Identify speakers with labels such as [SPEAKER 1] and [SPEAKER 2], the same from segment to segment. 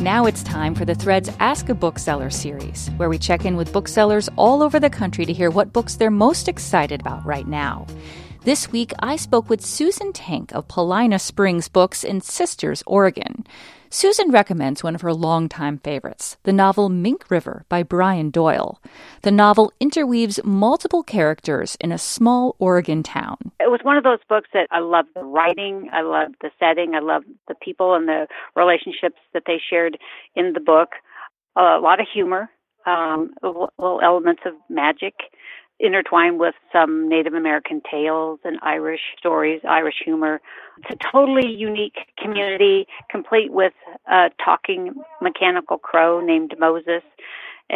[SPEAKER 1] Now it's time for the Threads Ask a Bookseller series, where we check in with booksellers all over the country to hear what books they're most excited about right now. This week, I spoke with Susan Tank of Paulina Springs Books in Sisters, Oregon. Susan recommends one of her longtime favorites, the novel Mink River by Brian Doyle. The novel interweaves multiple characters in a small Oregon town.
[SPEAKER 2] It was one of those books that I loved the writing, I loved the setting, I loved the people and the relationships that they shared in the book. A lot of humor, um, little elements of magic intertwined with some Native American tales and Irish stories, Irish humor. It's a totally unique community, complete with a talking mechanical crow named Moses,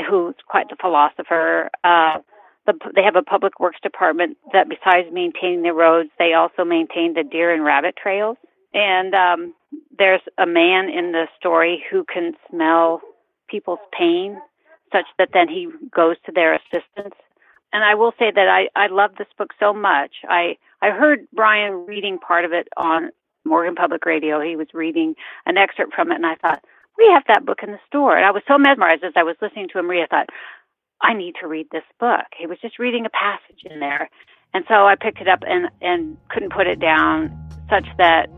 [SPEAKER 2] who's quite the philosopher. Uh, the, they have a public works department that, besides maintaining the roads, they also maintain the deer and rabbit trails. And um, there's a man in the story who can smell people's pain, such that then he goes to their assistance and I will say that I, I love this book so much. I, I heard Brian reading part of it on Oregon Public Radio. He was reading an excerpt from it, and I thought, we have that book in the store. And I was so mesmerized as I was listening to him read, I thought, I need to read this book. He was just reading a passage in there. And so I picked it up and, and couldn't put it down, such that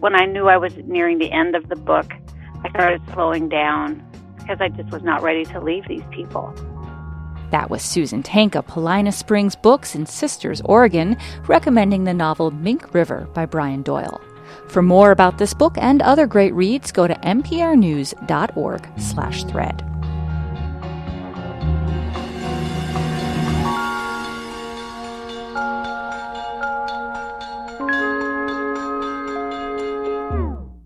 [SPEAKER 2] when I knew I was nearing the end of the book, I started slowing down because I just was not ready to leave these people.
[SPEAKER 1] That was Susan Tank of Paulina Springs Books in Sisters, Oregon, recommending the novel Mink River by Brian Doyle. For more about this book and other great reads, go to nprnews.org/thread.